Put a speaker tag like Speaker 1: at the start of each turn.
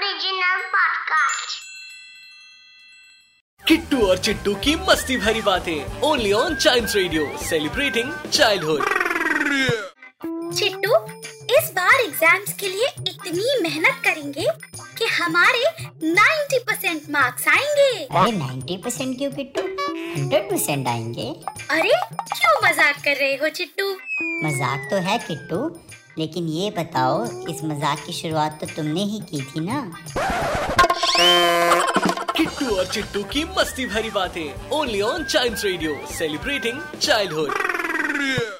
Speaker 1: Original podcast.
Speaker 2: Kittu और चिट्टू की मस्ती भरी बातें। Only on child radio celebrating childhood
Speaker 3: Chittu इस बार एग्ज़ाम्स के लिए इतनी मेहनत करेंगे कि हमारे 90 परसेंट मार्क्स आएँगे।
Speaker 4: अरे 90 परसेंट क्यों किट्टू? 100 परसेंट आएँगे।
Speaker 3: अरे क्यों मज़ाक कर रहे हो चिट्टू?
Speaker 4: मज़ाक तो है किट्टू लेकिन ये बताओ, इस मज़ाक की शुरुआत तो तुमने ही की थी ना?
Speaker 2: किट्टू और चिट्टू की मस्ती भरी बातें only on child radio celebrating childhood